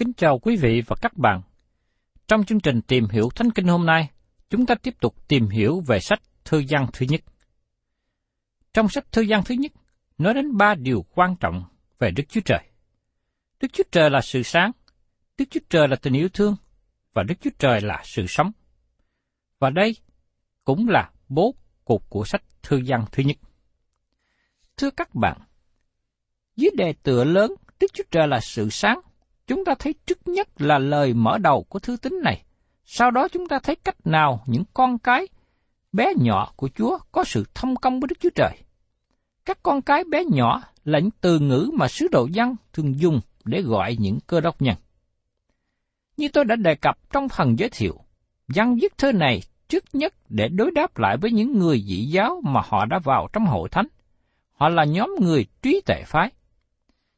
Kính chào quý vị và các bạn. Trong chương trình tìm hiểu Thánh Kinh hôm nay, chúng ta tiếp tục tìm hiểu về sách Thư gian thứ nhất. Trong sách Thư gian thứ nhất, nói đến ba điều quan trọng về Đức Chúa Trời. Đức Chúa Trời là sự sáng, Đức Chúa Trời là tình yêu thương, và Đức Chúa Trời là sự sống. Và đây cũng là bố cục của sách Thư gian thứ nhất. Thưa các bạn, dưới đề tựa lớn Đức Chúa Trời là sự sáng, chúng ta thấy trước nhất là lời mở đầu của thư tín này. Sau đó chúng ta thấy cách nào những con cái bé nhỏ của Chúa có sự thông công với Đức Chúa Trời. Các con cái bé nhỏ là những từ ngữ mà sứ đồ dân thường dùng để gọi những cơ đốc nhân. Như tôi đã đề cập trong phần giới thiệu, dân viết thơ này trước nhất để đối đáp lại với những người dị giáo mà họ đã vào trong hội thánh. Họ là nhóm người trí tệ phái.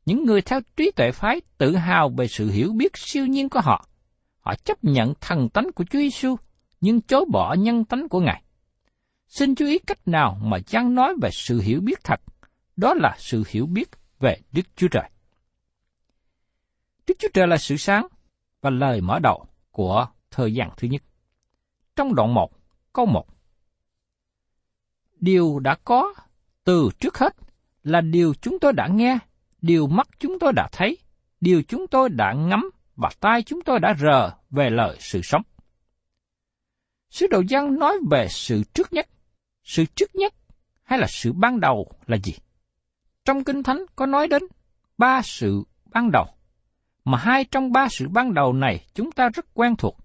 Những người theo trí tuệ phái tự hào về sự hiểu biết siêu nhiên của họ. Họ chấp nhận thần tánh của Chúa Giêsu nhưng chối bỏ nhân tánh của Ngài. Xin chú ý cách nào mà Giăng nói về sự hiểu biết thật, đó là sự hiểu biết về Đức Chúa Trời. Đức Chúa Trời là sự sáng và lời mở đầu của thời gian thứ nhất. Trong đoạn 1, câu 1. Điều đã có từ trước hết là điều chúng tôi đã nghe, điều mắt chúng tôi đã thấy, điều chúng tôi đã ngắm và tai chúng tôi đã rờ về lời sự sống. Sứ đồ dân nói về sự trước nhất. Sự trước nhất hay là sự ban đầu là gì? Trong Kinh Thánh có nói đến ba sự ban đầu, mà hai trong ba sự ban đầu này chúng ta rất quen thuộc.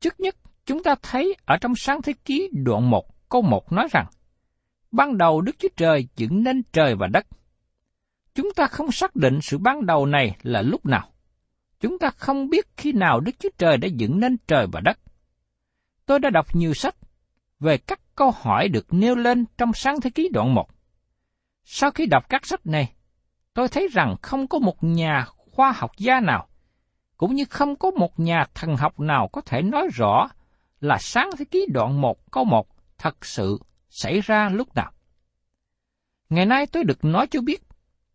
Trước nhất, chúng ta thấy ở trong sáng thế ký đoạn 1 câu 1 nói rằng, ban đầu Đức Chúa Trời dựng nên trời và đất. Chúng ta không xác định sự ban đầu này là lúc nào. Chúng ta không biết khi nào Đức Chúa Trời đã dựng nên trời và đất. Tôi đã đọc nhiều sách về các câu hỏi được nêu lên trong sáng thế ký đoạn 1. Sau khi đọc các sách này, tôi thấy rằng không có một nhà khoa học gia nào, cũng như không có một nhà thần học nào có thể nói rõ là sáng thế ký đoạn 1 câu 1 thật sự xảy ra lúc nào. Ngày nay tôi được nói cho biết,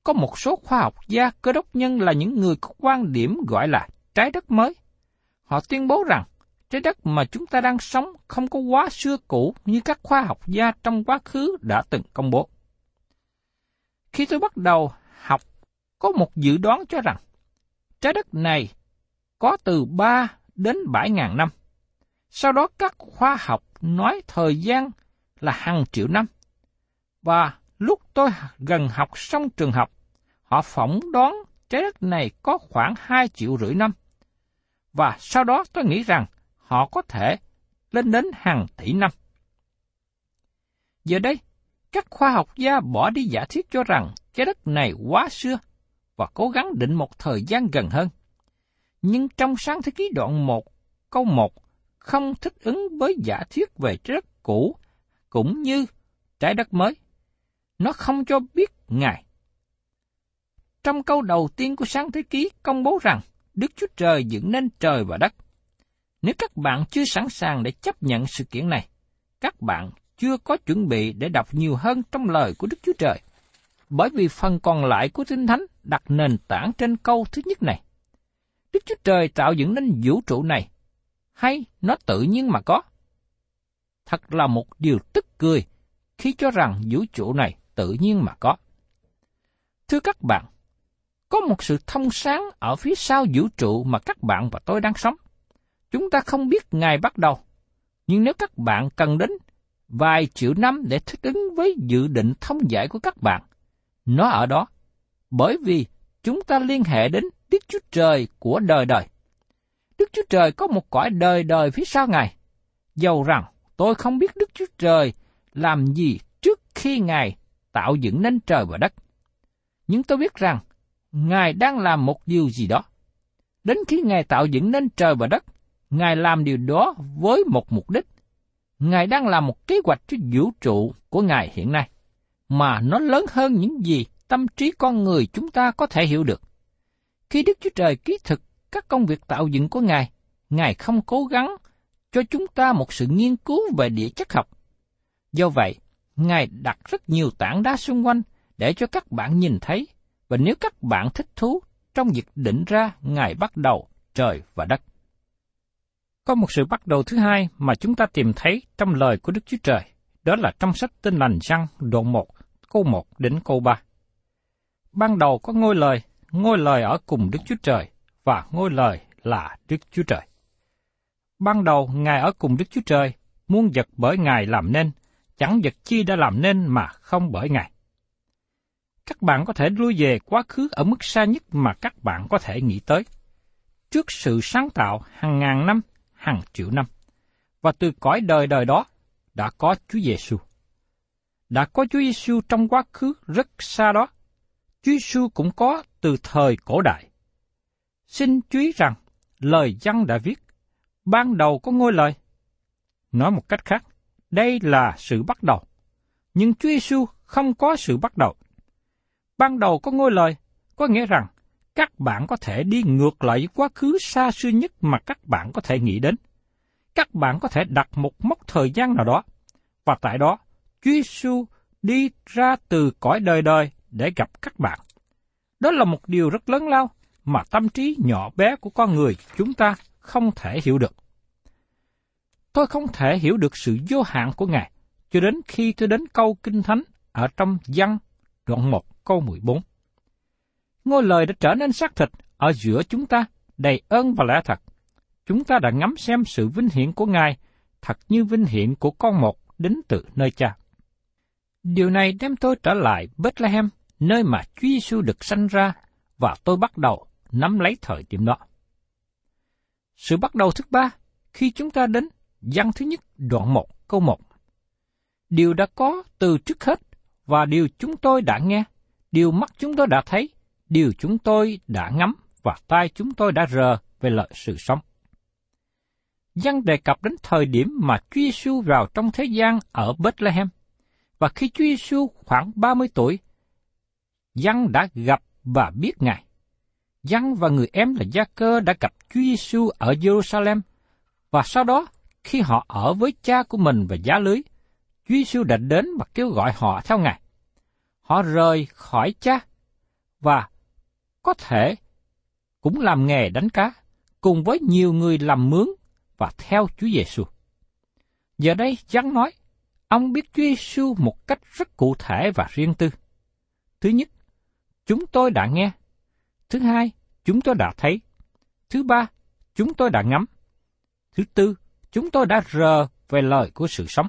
có một số khoa học gia cơ đốc nhân là những người có quan điểm gọi là trái đất mới. Họ tuyên bố rằng trái đất mà chúng ta đang sống không có quá xưa cũ như các khoa học gia trong quá khứ đã từng công bố. Khi tôi bắt đầu học, có một dự đoán cho rằng trái đất này có từ 3 đến 7 ngàn năm. Sau đó các khoa học nói thời gian là hàng triệu năm. Và lúc tôi gần học xong trường học, họ phỏng đoán trái đất này có khoảng 2 triệu rưỡi năm. Và sau đó tôi nghĩ rằng họ có thể lên đến hàng tỷ năm. Giờ đây, các khoa học gia bỏ đi giả thiết cho rằng trái đất này quá xưa và cố gắng định một thời gian gần hơn. Nhưng trong sáng thế ký đoạn 1, câu 1 không thích ứng với giả thuyết về trái đất cũ cũng như trái đất mới. Nó không cho biết ngày trong câu đầu tiên của sáng thế ký công bố rằng Đức Chúa Trời dựng nên trời và đất. Nếu các bạn chưa sẵn sàng để chấp nhận sự kiện này, các bạn chưa có chuẩn bị để đọc nhiều hơn trong lời của Đức Chúa Trời. Bởi vì phần còn lại của Kinh Thánh đặt nền tảng trên câu thứ nhất này. Đức Chúa Trời tạo dựng nên vũ trụ này, hay nó tự nhiên mà có? Thật là một điều tức cười khi cho rằng vũ trụ này tự nhiên mà có. Thưa các bạn, có một sự thông sáng ở phía sau vũ trụ mà các bạn và tôi đang sống. Chúng ta không biết ngày bắt đầu, nhưng nếu các bạn cần đến vài triệu năm để thích ứng với dự định thông giải của các bạn, nó ở đó, bởi vì chúng ta liên hệ đến Đức Chúa Trời của đời đời. Đức Chúa Trời có một cõi đời đời phía sau Ngài. Dầu rằng tôi không biết Đức Chúa Trời làm gì trước khi Ngài tạo dựng nên trời và đất. Nhưng tôi biết rằng Ngài đang làm một điều gì đó. Đến khi Ngài tạo dựng nên trời và đất, Ngài làm điều đó với một mục đích. Ngài đang làm một kế hoạch cho vũ trụ của Ngài hiện nay, mà nó lớn hơn những gì tâm trí con người chúng ta có thể hiểu được. Khi Đức Chúa Trời ký thực các công việc tạo dựng của Ngài, Ngài không cố gắng cho chúng ta một sự nghiên cứu về địa chất học. Do vậy, Ngài đặt rất nhiều tảng đá xung quanh để cho các bạn nhìn thấy, và nếu các bạn thích thú trong việc định ra Ngài bắt đầu trời và đất. Có một sự bắt đầu thứ hai mà chúng ta tìm thấy trong lời của Đức Chúa Trời, đó là trong sách tin lành răng đoạn 1, câu 1 đến câu 3. Ban đầu có ngôi lời, ngôi lời ở cùng Đức Chúa Trời, và ngôi lời là Đức Chúa Trời. Ban đầu Ngài ở cùng Đức Chúa Trời, muôn vật bởi Ngài làm nên, chẳng vật chi đã làm nên mà không bởi Ngài. Các bạn có thể lui về quá khứ ở mức xa nhất mà các bạn có thể nghĩ tới. Trước sự sáng tạo hàng ngàn năm, hàng triệu năm, và từ cõi đời đời đó đã có Chúa Giêsu. Đã có Chúa Giêsu trong quá khứ rất xa đó. Chúa Giêsu cũng có từ thời cổ đại. Xin chú ý rằng, lời văn đã viết, ban đầu có ngôi lời. Nói một cách khác, đây là sự bắt đầu. Nhưng Chúa Giêsu không có sự bắt đầu. Ban đầu có ngôi lời, có nghĩa rằng các bạn có thể đi ngược lại với quá khứ xa xưa nhất mà các bạn có thể nghĩ đến. Các bạn có thể đặt một mốc thời gian nào đó, và tại đó, Chúa Giêsu đi ra từ cõi đời đời để gặp các bạn. Đó là một điều rất lớn lao mà tâm trí nhỏ bé của con người chúng ta không thể hiểu được. Tôi không thể hiểu được sự vô hạn của Ngài cho đến khi tôi đến câu Kinh Thánh ở trong văn đoạn 1 câu 14. Ngôi lời đã trở nên xác thịt ở giữa chúng ta, đầy ơn và lẽ thật. Chúng ta đã ngắm xem sự vinh hiển của Ngài, thật như vinh hiển của con một đến từ nơi cha. Điều này đem tôi trở lại Bethlehem, nơi mà Chúa Giêsu được sanh ra, và tôi bắt đầu nắm lấy thời điểm đó. Sự bắt đầu thứ ba, khi chúng ta đến văn thứ nhất đoạn 1 câu 1. Điều đã có từ trước hết và điều chúng tôi đã nghe, điều mắt chúng tôi đã thấy, điều chúng tôi đã ngắm và tai chúng tôi đã rờ về lợi sự sống. Giăng đề cập đến thời điểm mà Chúa Giêsu vào trong thế gian ở Bethlehem. Và khi Chúa Giêsu khoảng 30 tuổi, Giăng đã gặp và biết Ngài. Giăng và người em là Gia Cơ đã gặp Chúa Giêsu ở Jerusalem, và sau đó, khi họ ở với cha của mình và giá lưới, Chúa Giêsu đã đến và kêu gọi họ theo Ngài. Họ rời khỏi cha, và có thể cũng làm nghề đánh cá, cùng với nhiều người làm mướn và theo Chúa Giêsu. Giờ đây Giăng nói, ông biết Chúa Giêsu một cách rất cụ thể và riêng tư. Thứ nhất, chúng tôi đã nghe. Thứ hai, chúng tôi đã thấy. Thứ ba, chúng tôi đã ngắm. Thứ tư, chúng tôi đã rờ về lời của sự sống.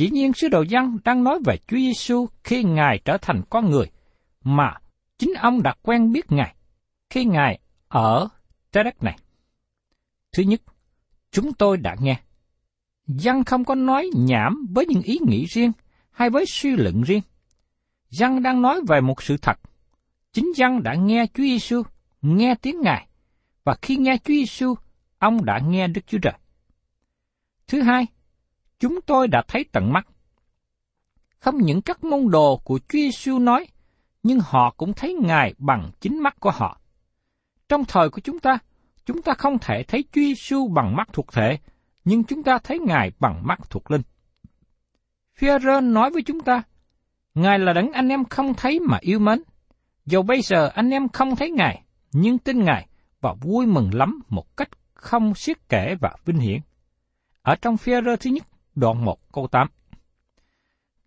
Chỉ nhiên sứ đồ dân đang nói về Chúa Giêsu khi Ngài trở thành con người, mà chính ông đã quen biết Ngài khi Ngài ở trái đất này. Thứ nhất, chúng tôi đã nghe. Dân không có nói nhảm với những ý nghĩ riêng hay với suy luận riêng. Dân đang nói về một sự thật. Chính dân đã nghe Chúa Giêsu, nghe tiếng Ngài, và khi nghe Chúa Giêsu, ông đã nghe Đức Chúa Trời. Thứ hai, chúng tôi đã thấy tận mắt. Không những các môn đồ của Chúa Giêsu nói, nhưng họ cũng thấy Ngài bằng chính mắt của họ. Trong thời của chúng ta, chúng ta không thể thấy Chúa Giêsu bằng mắt thuộc thể, nhưng chúng ta thấy Ngài bằng mắt thuộc linh. Führer nói với chúng ta, Ngài là đấng anh em không thấy mà yêu mến. Dầu bây giờ anh em không thấy Ngài, nhưng tin Ngài và vui mừng lắm một cách không xiết kể và vinh hiển. Ở trong Führer thứ nhất, đoạn 1 câu 8.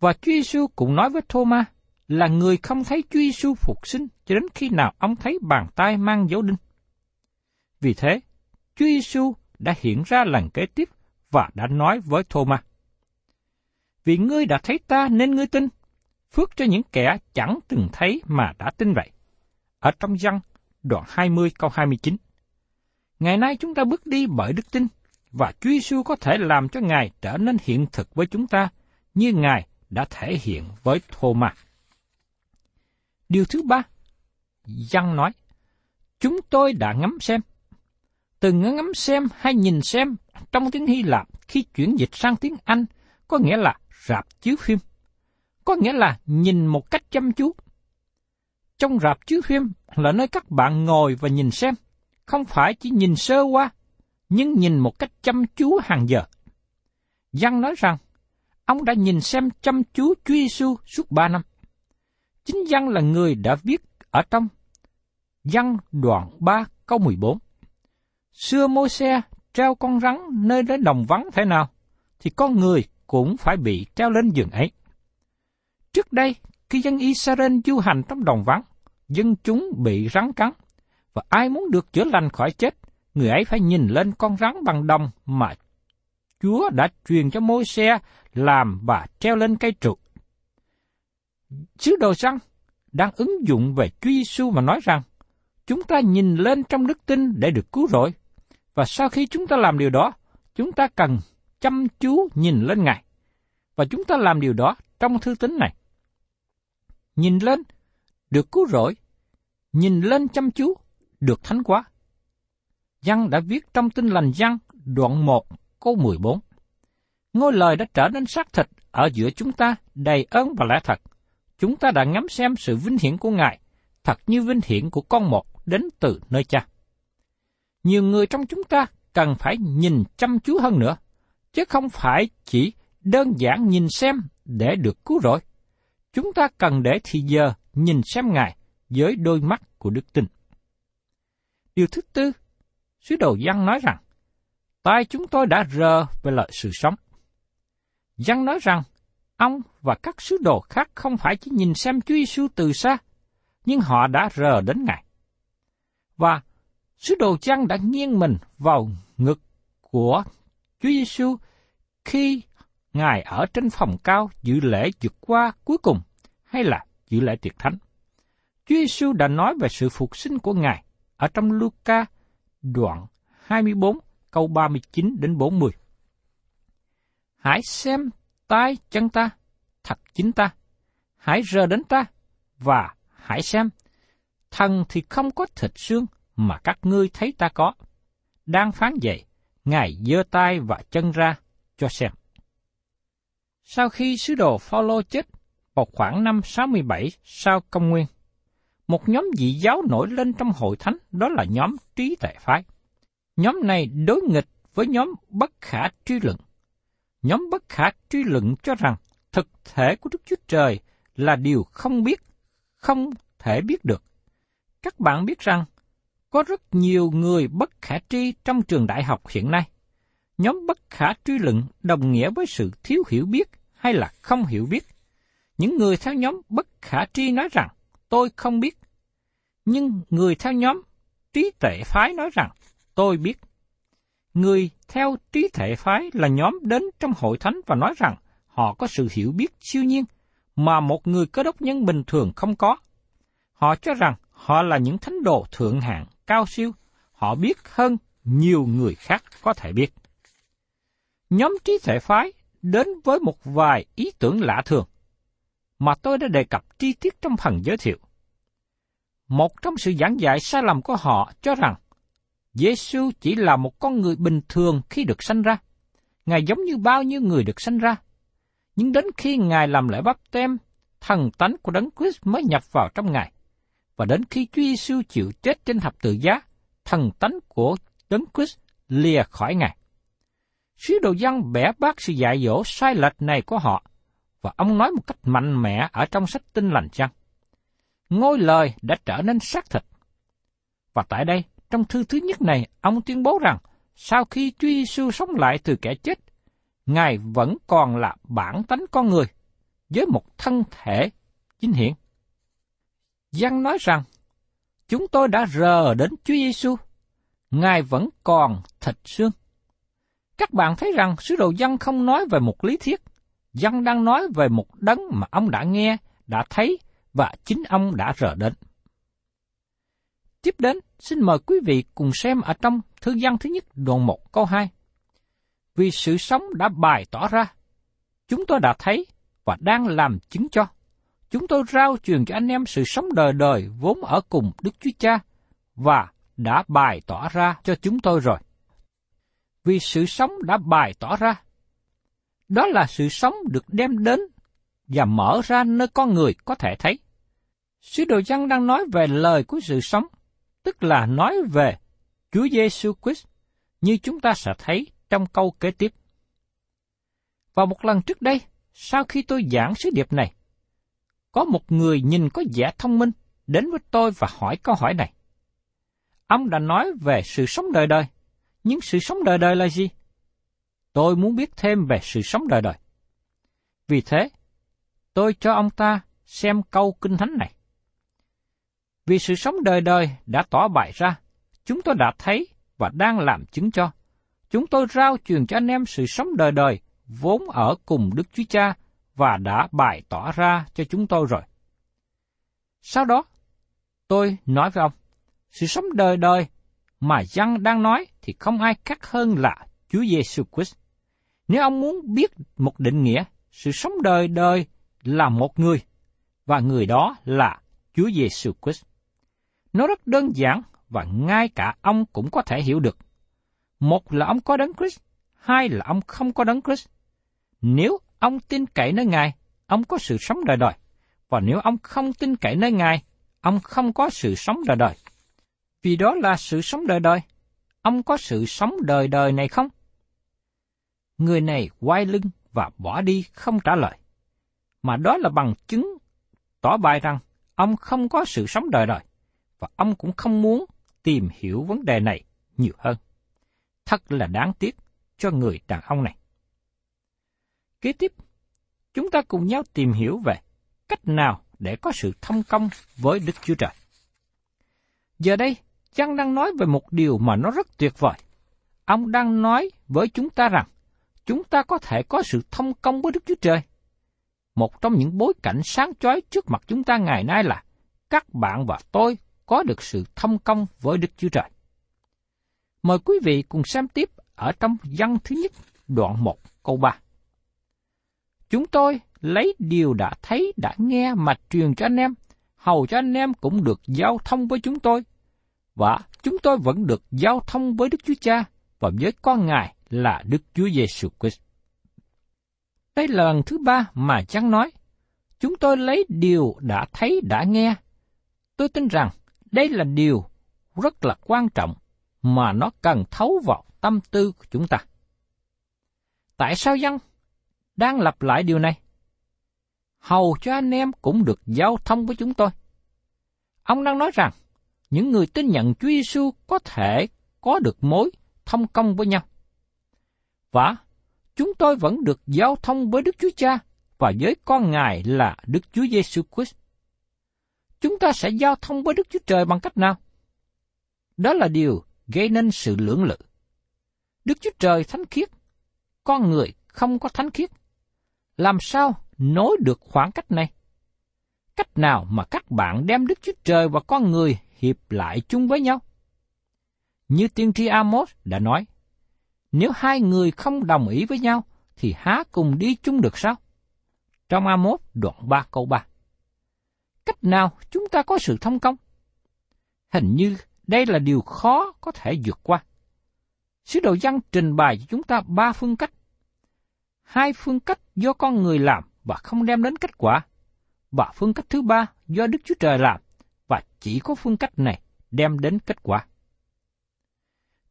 Và Chúa Giêsu cũng nói với Thomas là người không thấy Chúa Giêsu phục sinh cho đến khi nào ông thấy bàn tay mang dấu đinh. Vì thế, Chúa Giêsu đã hiện ra lần kế tiếp và đã nói với Thomas. Vì ngươi đã thấy ta nên ngươi tin, phước cho những kẻ chẳng từng thấy mà đã tin vậy. Ở trong văn đoạn 20 câu 29. Ngày nay chúng ta bước đi bởi đức tin, và Chúa Giêsu có thể làm cho Ngài trở nên hiện thực với chúng ta, như Ngài đã thể hiện với Thomas. Điều thứ ba, Giăng nói, chúng tôi đã ngắm xem. Từ ngắm xem hay nhìn xem trong tiếng Hy Lạp khi chuyển dịch sang tiếng Anh có nghĩa là rạp chiếu phim, có nghĩa là nhìn một cách chăm chú. Trong rạp chiếu phim là nơi các bạn ngồi và nhìn xem, không phải chỉ nhìn sơ qua, nhưng nhìn một cách chăm chú hàng giờ. Giăng nói rằng, ông đã nhìn xem chăm chú Chúa Giêsu suốt ba năm. Chính Giăng là người đã viết ở trong Giăng đoạn 3 câu 14. Xưa mô xe treo con rắn nơi đến đồng vắng thế nào, thì con người cũng phải bị treo lên giường ấy. Trước đây, khi dân Israel du hành trong đồng vắng, dân chúng bị rắn cắn, và ai muốn được chữa lành khỏi chết, người ấy phải nhìn lên con rắn bằng đồng mà Chúa đã truyền cho môi xe làm và treo lên cây trụ. Sứ đồ răng đang ứng dụng về Chúa Giêsu mà nói rằng, chúng ta nhìn lên trong đức tin để được cứu rỗi. Và sau khi chúng ta làm điều đó, chúng ta cần chăm chú nhìn lên Ngài. Và chúng ta làm điều đó trong thư tín này. Nhìn lên, được cứu rỗi. Nhìn lên chăm chú, được thánh quá. Giăng đã viết trong tin lành Giăng đoạn 1 câu 14. Ngôi lời đã trở nên xác thịt ở giữa chúng ta đầy ơn và lẽ thật. Chúng ta đã ngắm xem sự vinh hiển của Ngài, thật như vinh hiển của con một đến từ nơi cha. Nhiều người trong chúng ta cần phải nhìn chăm chú hơn nữa, chứ không phải chỉ đơn giản nhìn xem để được cứu rỗi. Chúng ta cần để thì giờ nhìn xem Ngài với đôi mắt của đức tin. Điều thứ tư, sứ đồ Giăng nói rằng, tai chúng tôi đã rờ về lợi sự sống. Giăng nói rằng, ông và các sứ đồ khác không phải chỉ nhìn xem Chúa Giêsu từ xa, nhưng họ đã rờ đến Ngài. Và sứ đồ Giăng đã nghiêng mình vào ngực của Chúa Giêsu khi Ngài ở trên phòng cao dự lễ vượt qua cuối cùng hay là dự lễ tiệc thánh. Chúa Giêsu đã nói về sự phục sinh của Ngài ở trong Luca đoạn 24 câu 39 đến 40. Hãy xem tay chân ta, thật chính ta. Hãy rờ đến ta, và hãy xem. Thần thì không có thịt xương mà các ngươi thấy ta có. Đang phán dậy, Ngài giơ tay và chân ra cho xem. Sau khi sứ đồ Phaolô chết vào khoảng năm 67 sau công nguyên, một nhóm dị giáo nổi lên trong hội thánh đó là nhóm trí tệ phái. Nhóm này đối nghịch với nhóm bất khả truy luận. Nhóm bất khả truy luận cho rằng thực thể của Đức Chúa Trời là điều không biết, không thể biết được. Các bạn biết rằng, có rất nhiều người bất khả tri trong trường đại học hiện nay. Nhóm bất khả truy luận đồng nghĩa với sự thiếu hiểu biết hay là không hiểu biết. Những người theo nhóm bất khả tri nói rằng, tôi không biết. Nhưng người theo nhóm trí tuệ phái nói rằng, tôi biết. Người theo trí thể phái là nhóm đến trong hội thánh và nói rằng họ có sự hiểu biết siêu nhiên mà một người cơ đốc nhân bình thường không có. Họ cho rằng họ là những thánh đồ thượng hạng, cao siêu, họ biết hơn nhiều người khác có thể biết. Nhóm trí thể phái đến với một vài ý tưởng lạ thường, mà tôi đã đề cập chi tiết trong phần giới thiệu. Một trong sự giảng dạy sai lầm của họ cho rằng Giêsu chỉ là một con người bình thường khi được sanh ra. Ngài giống như bao nhiêu người được sanh ra. Nhưng đến khi Ngài làm lễ bắp tem, thần tánh của Đấng Christ mới nhập vào trong Ngài. Và đến khi Chúa Giêsu chịu chết trên thập tự giá, thần tánh của Đấng Christ lìa khỏi Ngài. Sứ đồ dân bẻ bác sự dạy dỗ sai lệch này của họ, và ông nói một cách mạnh mẽ ở trong sách tinh lành chăng. Ngôi lời đã trở nên xác thịt. Và tại đây, trong thư thứ nhất này, ông tuyên bố rằng, sau khi Chúa Giêsu sống lại từ kẻ chết, Ngài vẫn còn là bản tánh con người, với một thân thể chính hiển. Giăng nói rằng, chúng tôi đã rờ đến Chúa Giêsu, Ngài vẫn còn thịt xương. Các bạn thấy rằng sứ đồ dân không nói về một lý thuyết, dân đang nói về một đấng mà ông đã nghe, đã thấy và chính ông đã rờ đến. Tiếp đến, xin mời quý vị cùng xem ở trong thư văn thứ nhất đoạn 1 câu 2. Vì sự sống đã bày tỏ ra, chúng tôi đã thấy và đang làm chứng cho. Chúng tôi rao truyền cho anh em sự sống đời đời vốn ở cùng Đức Chúa Cha và đã bày tỏ ra cho chúng tôi rồi. Vì sự sống đã bày tỏ ra. Đó là sự sống được đem đến và mở ra nơi con người có thể thấy. Sứ đồ dân đang nói về lời của sự sống, tức là nói về Chúa Giêsu Christ, như chúng ta sẽ thấy trong câu kế tiếp. Và một lần trước đây, sau khi tôi giảng sứ điệp này, có một người nhìn có vẻ thông minh đến với tôi và hỏi câu hỏi này. Ông đã nói về sự sống đời đời, nhưng sự sống đời đời là gì? Tôi muốn biết thêm về sự sống đời đời. Vì thế, tôi cho ông ta xem câu kinh thánh này. Vì sự sống đời đời đã tỏ bày ra, chúng tôi đã thấy và đang làm chứng cho. Chúng tôi rao truyền cho anh em sự sống đời đời vốn ở cùng Đức Chúa Cha và đã bày tỏ ra cho chúng tôi rồi. Sau đó, tôi nói với ông, sự sống đời đời mà dân đang nói thì không ai khác hơn là Chúa Giêsu Christ. Nếu ông muốn biết một định nghĩa, sự sống đời đời là một người, và người đó là Chúa Giêsu Christ. Nó rất đơn giản và ngay cả ông cũng có thể hiểu được. Một là ông có đấng Christ, hai là ông không có đấng Christ. Nếu ông tin cậy nơi Ngài, ông có sự sống đời đời. Và nếu ông không tin cậy nơi Ngài, ông không có sự sống đời đời. Vì đó là sự sống đời đời. Ông có sự sống đời đời này không? Người này quay lưng và bỏ đi không trả lời. Mà đó là bằng chứng tỏ bài rằng ông không có sự sống đời đời và ông cũng không muốn tìm hiểu vấn đề này nhiều hơn. Thật là đáng tiếc cho người đàn ông này. Kế tiếp, chúng ta cùng nhau tìm hiểu về cách nào để có sự thông công với Đức Chúa Trời. Giờ đây, Chăng đang nói về một điều mà nó rất tuyệt vời. Ông đang nói với chúng ta rằng, chúng ta có thể có sự thông công với Đức Chúa Trời. Một trong những bối cảnh sáng chói trước mặt chúng ta ngày nay là các bạn và tôi có được sự thông công với Đức Chúa Trời. Mời quý vị cùng xem tiếp ở trong văn thứ nhất, đoạn 1, câu 3. Chúng tôi lấy điều đã thấy, đã nghe mà truyền cho anh em, hầu cho anh em cũng được giao thông với chúng tôi. Và chúng tôi vẫn được giao thông với Đức Chúa Cha và với con Ngài là Đức Chúa Giêsu Christ. Đây là lần thứ ba mà chăng nói, chúng tôi lấy điều đã thấy đã nghe. Tôi tin rằng đây là điều rất là quan trọng mà nó cần thấu vào tâm tư của chúng ta. Tại sao dân đang lặp lại điều này? Hầu cho anh em cũng được giao thông với chúng tôi. Ông đang nói rằng, những người tin nhận Chúa Giêsu có thể có được mối thông công với nhau. Và chúng tôi vẫn được giao thông với Đức Chúa Cha và với con Ngài là Đức Chúa Giêsu Christ chúng ta sẽ giao thông với Đức Chúa Trời bằng cách nào? Đó là điều gây nên sự lưỡng lự. Đức Chúa Trời thánh khiết, con người không có thánh khiết. Làm sao nối được khoảng cách này? Cách nào mà các bạn đem Đức Chúa Trời và con người hiệp lại chung với nhau? Như tiên tri Amos đã nói, nếu hai người không đồng ý với nhau, thì há cùng đi chung được sao? Trong Amos đoạn 3 câu 3. Cách nào chúng ta có sự thông công? Hình như đây là điều khó có thể vượt qua. Sứ đồ văn trình bày cho chúng ta ba phương cách. Hai phương cách do con người làm và không đem đến kết quả. Và phương cách thứ ba do Đức Chúa Trời làm và chỉ có phương cách này đem đến kết quả.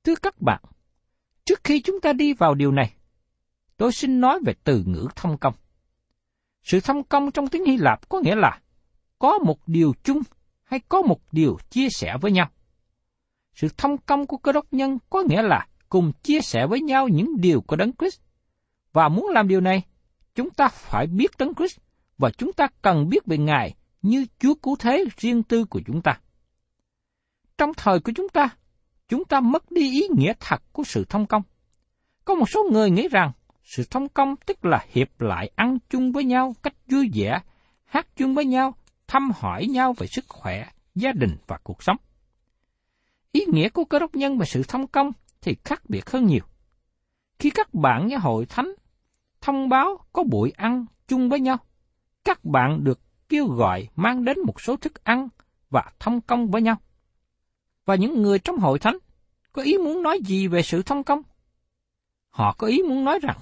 Thưa các bạn, trước khi chúng ta đi vào điều này, tôi xin nói về từ ngữ thông công. Sự thông công trong tiếng Hy Lạp có nghĩa là có một điều chung hay có một điều chia sẻ với nhau. Sự thông công của cơ đốc nhân có nghĩa là cùng chia sẻ với nhau những điều của Đấng Christ. Và muốn làm điều này, chúng ta phải biết Đấng Christ và chúng ta cần biết về Ngài như Chúa cứu thế riêng tư của chúng ta. Trong thời của chúng ta, chúng ta mất đi ý nghĩa thật của sự thông công. Có một số người nghĩ rằng sự thông công tức là hiệp lại ăn chung với nhau cách vui vẻ, hát chung với nhau, thăm hỏi nhau về sức khỏe, gia đình và cuộc sống. Ý nghĩa của cơ đốc nhân về sự thông công thì khác biệt hơn nhiều. Khi các bạn nghe hội thánh thông báo có buổi ăn chung với nhau, các bạn được kêu gọi mang đến một số thức ăn và thông công với nhau. Và những người trong hội thánh có ý muốn nói gì về sự thông công? Họ có ý muốn nói rằng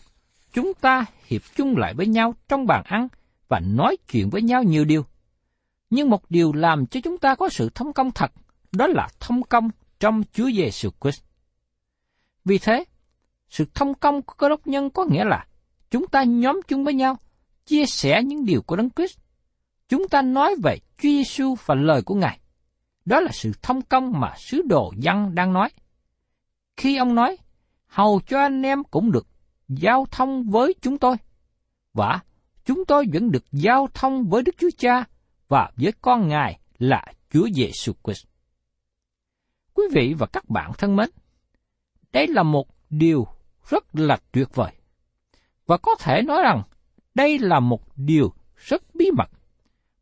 chúng ta hiệp chung lại với nhau trong bàn ăn và nói chuyện với nhau nhiều điều. Nhưng một điều làm cho chúng ta có sự thông công thật, đó là thông công trong Chúa Giêsu Christ. Vì thế, sự thông công của cơ đốc nhân có nghĩa là chúng ta nhóm chung với nhau, chia sẻ những điều của Đấng Christ. Chúng ta nói về Chúa Giêsu và lời của Ngài. Đó là sự thông công mà sứ đồ dân đang nói. Khi ông nói, hầu cho anh em cũng được giao thông với chúng tôi. Và chúng tôi vẫn được giao thông với Đức Chúa Cha và với con Ngài là Chúa Giêsu Christ. Quý vị và các bạn thân mến, đây là một điều rất là tuyệt vời. Và có thể nói rằng đây là một điều rất bí mật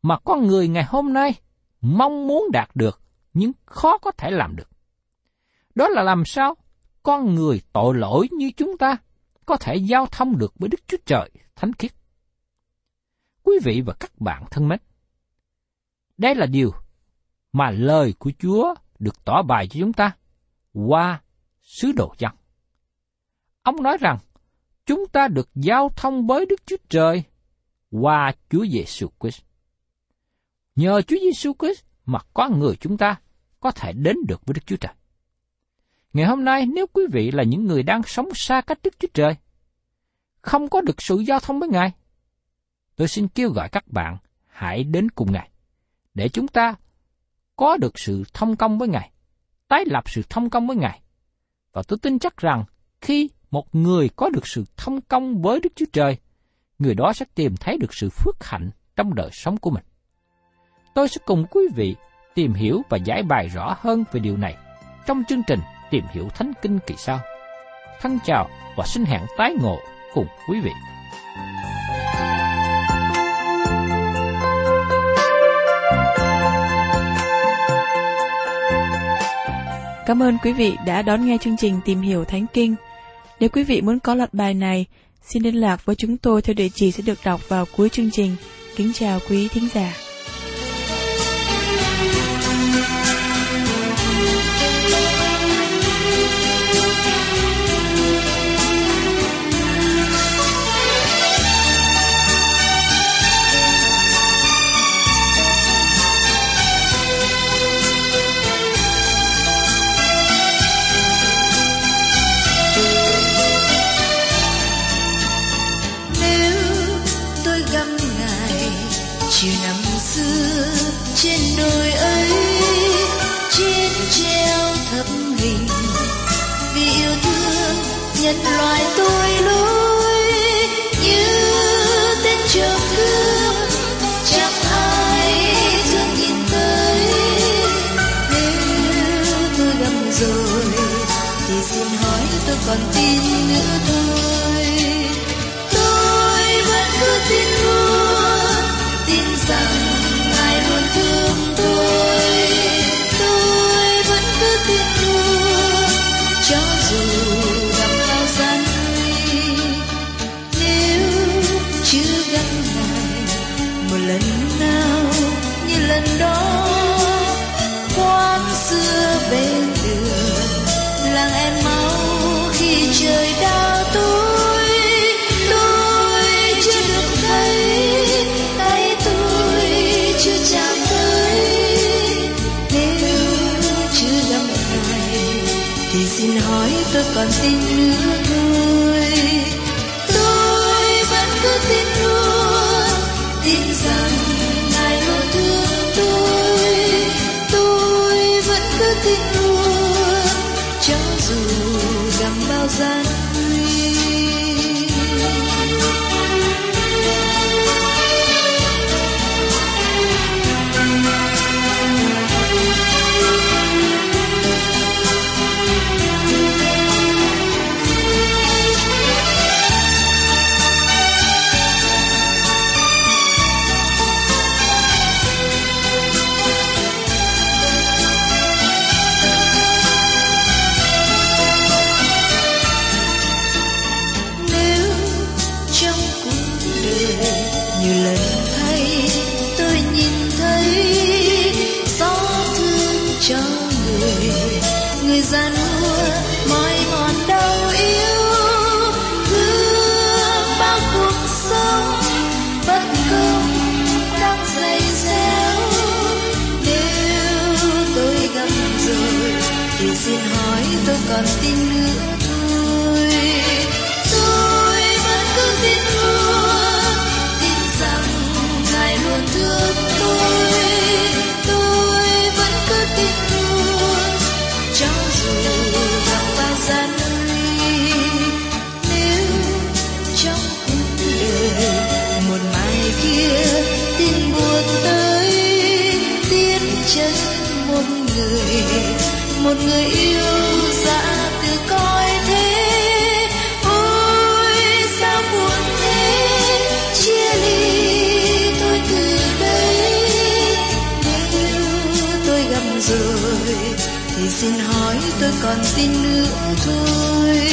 mà con người ngày hôm nay mong muốn đạt được nhưng khó có thể làm được. Đó là làm sao con người tội lỗi như chúng ta có thể giao thông được với Đức Chúa Trời thánh khiết. Quý vị và các bạn thân mến, đây là điều mà lời của Chúa được tỏ bài cho chúng ta qua sứ đồ dân. Ông nói rằng, chúng ta được giao thông với Đức Chúa Trời qua Chúa Giêsu Christ. Nhờ Chúa Giêsu Christ mà con người chúng ta có thể đến được với Đức Chúa Trời. Ngày hôm nay nếu quý vị là những người đang sống xa cách Đức Chúa Trời, không có được sự giao thông với Ngài, tôi xin kêu gọi các bạn hãy đến cùng Ngài, để chúng ta có được sự thông công với Ngài, tái lập sự thông công với Ngài. Và tôi tin chắc rằng khi một người có được sự thông công với Đức Chúa Trời, người đó sẽ tìm thấy được sự phước hạnh trong đời sống của mình. Tôi sẽ cùng quý vị tìm hiểu và giải bài rõ hơn về điều này trong chương trình Tìm hiểu Thánh Kinh kỳ sau. Thân chào và xin hẹn tái ngộ cùng quý vị. Cảm ơn quý vị đã đón nghe chương trình Tìm hiểu Thánh Kinh. Nếu quý vị muốn có loạt bài này, xin liên lạc với chúng tôi theo địa chỉ sẽ được đọc vào cuối chương trình. Kính chào quý thính giả. Còn tin nữa thôi. Tôi vẫn cứ tin luôn tin rằng ngài luôn thương tôi. Tôi vẫn cứ tin luôn cho dù gặp bao gian nếu chưa gặp ngài một lần nào, như lần đó trời đau người gian già nua, mỏi mòn đau yếu. Thương bao cuộc sống bất công đang dày dẻo. Nếu tôi gặp rồi, thì xin hỏi tôi còn tin nữa thôi. Tôi vẫn cứ tin luôn một người một người yêu dã từ coi thế, ôi, sao buồn thế? Chia ly tôi từ đây nếu tôi gặp rồi, thì xin hỏi tôi còn tin nữa thôi.